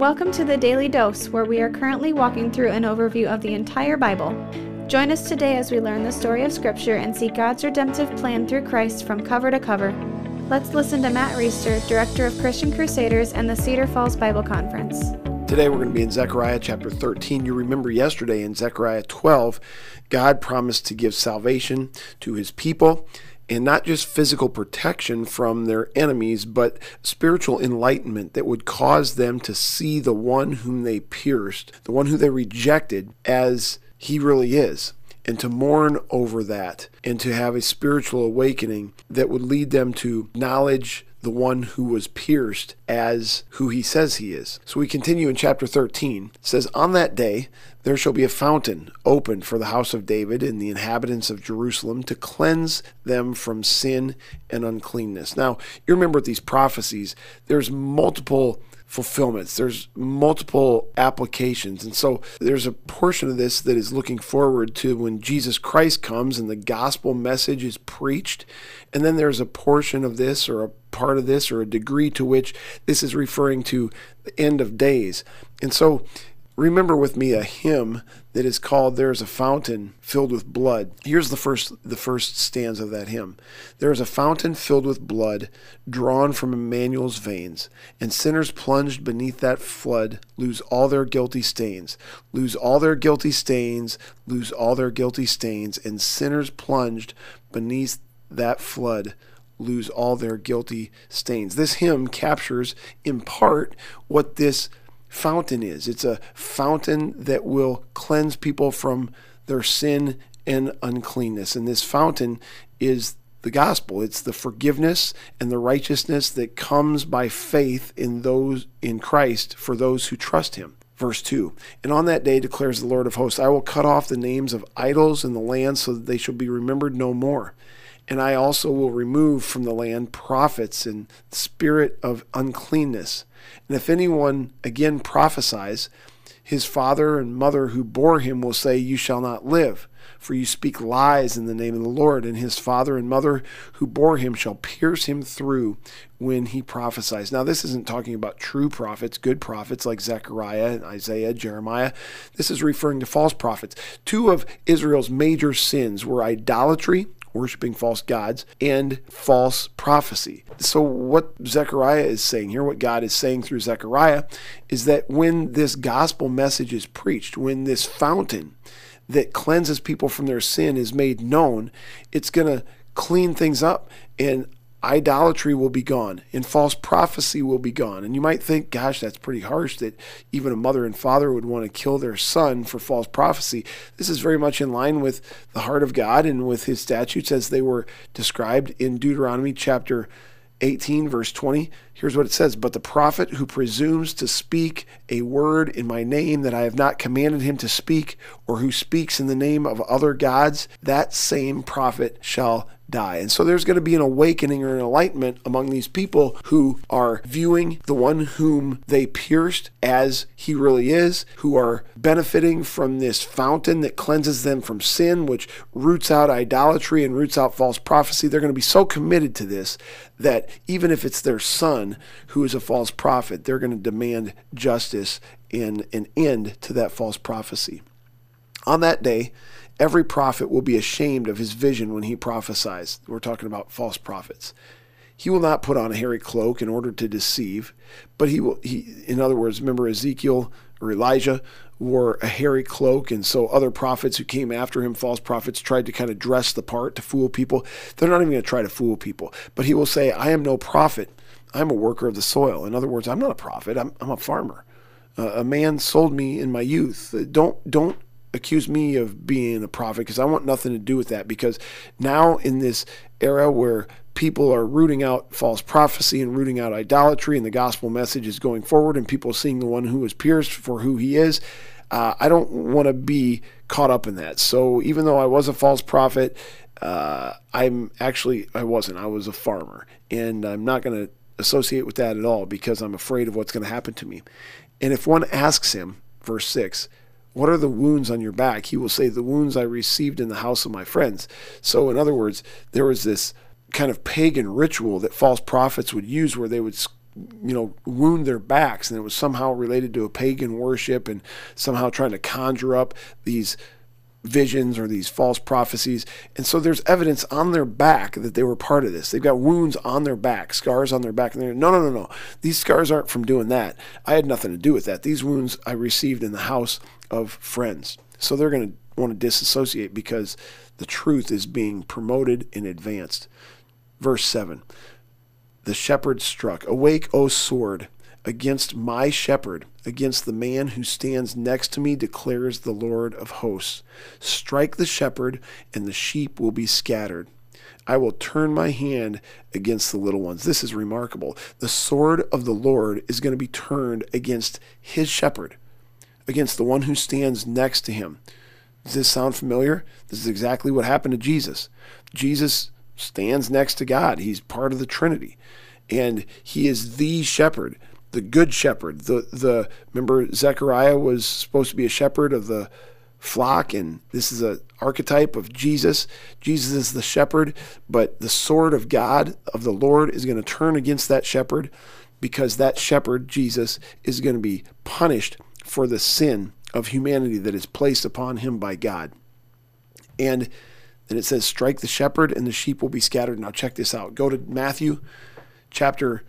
Welcome to the Daily Dose, where we are currently walking through an overview of the entire Bible. Join us today as we learn the story of Scripture and see God's redemptive plan through Christ from cover to cover. Let's listen to Matt Reisetter, Director of Christian Crusaders and the Cedar Falls Bible Conference. Today we're going to be in Zechariah chapter 13. You remember yesterday in Zechariah 12, God promised to give salvation to his people and not just physical protection from their enemies, but spiritual enlightenment that would cause them to see the one whom they pierced, the one who they rejected, as he really is, and to mourn over that, and to have a spiritual awakening that would lead them to knowledge the one who was pierced as who he says he is. So we continue in chapter 13. It says, On that day there shall be a fountain opened for the house of David and the inhabitants of Jerusalem to cleanse them from sin and uncleanness. Now, you remember these prophecies, there's multiple fulfillments. There's multiple applications. And so there's a portion of this that is looking forward to when Jesus Christ comes and the gospel message is preached. And then there's a portion of this or a part of this or a degree to which this is referring to the end of days. And so remember with me a hymn that is called there's a fountain filled with blood. Here's the first the first stanza of that hymn. There is a fountain filled with blood drawn from emmanuel's veins and sinners plunged beneath that flood lose all their guilty stains lose all their guilty stains lose all their guilty stains and sinners plunged beneath that flood lose all their guilty stains. This hymn captures in part what this fountain is. It's a fountain that will cleanse people from their sin and uncleanness. And this fountain is the gospel. It's the forgiveness and the righteousness that comes by faith in those in Christ for those who trust him. Verse 2 And on that day declares the Lord of hosts, I will cut off the names of idols in the land so that they shall be remembered no more. And I also will remove from the land prophets and spirit of uncleanness. And if anyone again prophesies, his father and mother who bore him will say, You shall not live, for you speak lies in the name of the Lord. And his father and mother who bore him shall pierce him through when he prophesies. Now, this isn't talking about true prophets, good prophets like Zechariah, Isaiah, Jeremiah. This is referring to false prophets. Two of Israel's major sins were idolatry worshiping false gods, and false prophecy. So, what Zechariah is saying here, what God is saying through Zechariah, is that when this gospel message is preached, when this fountain that cleanses people from their sin is made known, it's going to clean things up and idolatry will be gone and false prophecy will be gone. And you might think, gosh, that's pretty harsh that even a mother and father would want to kill their son for false prophecy. This is very much in line with the heart of God and with his statutes as they were described in Deuteronomy chapter 18, verse 20. Here's what it says But the prophet who presumes to speak a word in my name that I have not commanded him to speak, or who speaks in the name of other gods, that same prophet shall die. And so there's going to be an awakening or an enlightenment among these people who are viewing the one whom they pierced as he really is, who are benefiting from this fountain that cleanses them from sin, which roots out idolatry and roots out false prophecy. They're going to be so committed to this that even if it's their son who is a false prophet, they're going to demand justice and an end to that false prophecy. On that day, every prophet will be ashamed of his vision when he prophesies. We're talking about false prophets. He will not put on a hairy cloak in order to deceive, but he will, he, in other words, remember Ezekiel or Elijah wore a hairy cloak, and so other prophets who came after him, false prophets, tried to kind of dress the part to fool people. They're not even going to try to fool people, but he will say, I am no prophet. I'm a worker of the soil. In other words, I'm not a prophet, I'm, I'm a farmer. Uh, a man sold me in my youth. Don't, don't accuse me of being a prophet because I want nothing to do with that. Because now, in this era where people are rooting out false prophecy and rooting out idolatry, and the gospel message is going forward, and people seeing the one who was pierced for who he is, uh, I don't want to be caught up in that. So, even though I was a false prophet, uh, I'm actually, I wasn't. I was a farmer. And I'm not going to associate with that at all because I'm afraid of what's going to happen to me. And if one asks him, verse 6, what are the wounds on your back? He will say, The wounds I received in the house of my friends. So, in other words, there was this kind of pagan ritual that false prophets would use where they would you know, wound their backs, and it was somehow related to a pagan worship and somehow trying to conjure up these visions or these false prophecies. And so there's evidence on their back that they were part of this. They've got wounds on their back, scars on their back. And they're, no, no, no, no. These scars aren't from doing that. I had nothing to do with that. These wounds I received in the house of friends. So they're going to want to disassociate because the truth is being promoted and advanced. Verse 7 The shepherd struck, Awake, O sword, against my shepherd, against the man who stands next to me, declares the Lord of hosts. Strike the shepherd, and the sheep will be scattered. I will turn my hand against the little ones. This is remarkable. The sword of the Lord is going to be turned against his shepherd, against the one who stands next to him. Does this sound familiar? This is exactly what happened to Jesus. Jesus stands next to God, he's part of the Trinity, and he is the shepherd the good shepherd. The the remember Zechariah was supposed to be a shepherd of the flock, and this is an archetype of Jesus. Jesus is the shepherd, but the sword of God of the Lord is going to turn against that shepherd because that shepherd, Jesus, is going to be punished for the sin of humanity that is placed upon him by God. And then it says, Strike the shepherd, and the sheep will be scattered. Now, check this out. Go to Matthew chapter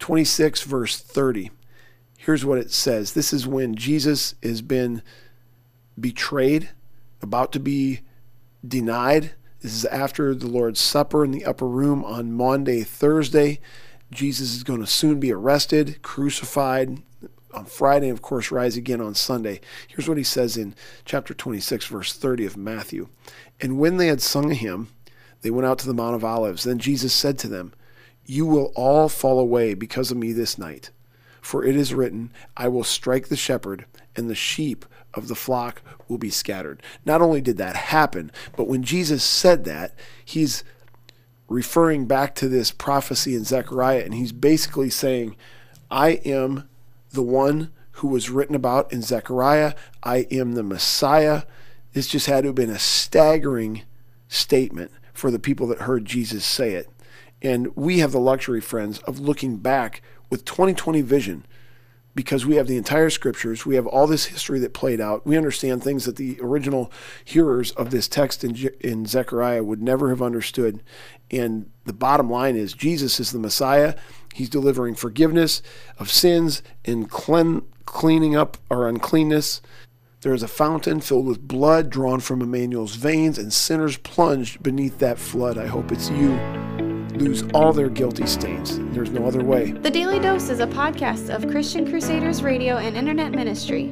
26, verse 30. Here's what it says This is when Jesus has been betrayed, about to be denied. This is after the Lord's Supper in the upper room on Maundy, Thursday. Jesus is going to soon be arrested, crucified on Friday, and of course, rise again on Sunday. Here's what he says in chapter 26, verse 30 of Matthew. And when they had sung a hymn, they went out to the Mount of Olives. Then Jesus said to them, you will all fall away because of me this night. For it is written, I will strike the shepherd, and the sheep of the flock will be scattered. Not only did that happen, but when Jesus said that, he's referring back to this prophecy in Zechariah, and he's basically saying, I am the one who was written about in Zechariah. I am the Messiah. This just had to have been a staggering statement for the people that heard Jesus say it. And we have the luxury, friends, of looking back with 2020 vision because we have the entire scriptures. We have all this history that played out. We understand things that the original hearers of this text in, in Zechariah would never have understood. And the bottom line is Jesus is the Messiah. He's delivering forgiveness of sins and clean, cleaning up our uncleanness. There is a fountain filled with blood drawn from Emmanuel's veins, and sinners plunged beneath that flood. I hope it's you lose all their guilty stains. There's no other way. The Daily Dose is a podcast of Christian Crusaders Radio and Internet Ministry.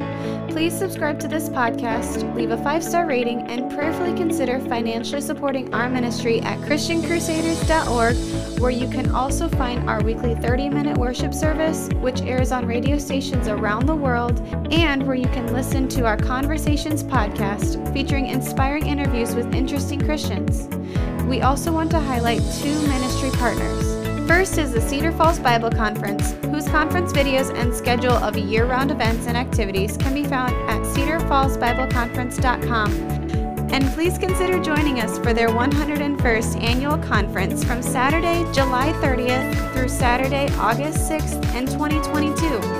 Please subscribe to this podcast, leave a five star rating, and prayerfully consider financially supporting our ministry at ChristianCrusaders.org, where you can also find our weekly 30 minute worship service, which airs on radio stations around the world, and where you can listen to our Conversations podcast featuring inspiring interviews with interesting Christians. We also want to highlight two ministry partners. First is the Cedar Falls Bible Conference, whose conference videos and schedule of year round events and activities can be found at cedarfallsbibleconference.com. And please consider joining us for their 101st annual conference from Saturday, July 30th through Saturday, August 6th in 2022.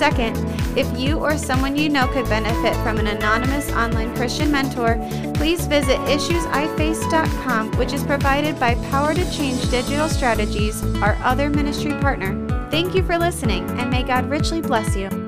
Second, if you or someone you know could benefit from an anonymous online Christian mentor, please visit issuesiface.com, which is provided by Power to Change Digital Strategies, our other ministry partner. Thank you for listening, and may God richly bless you.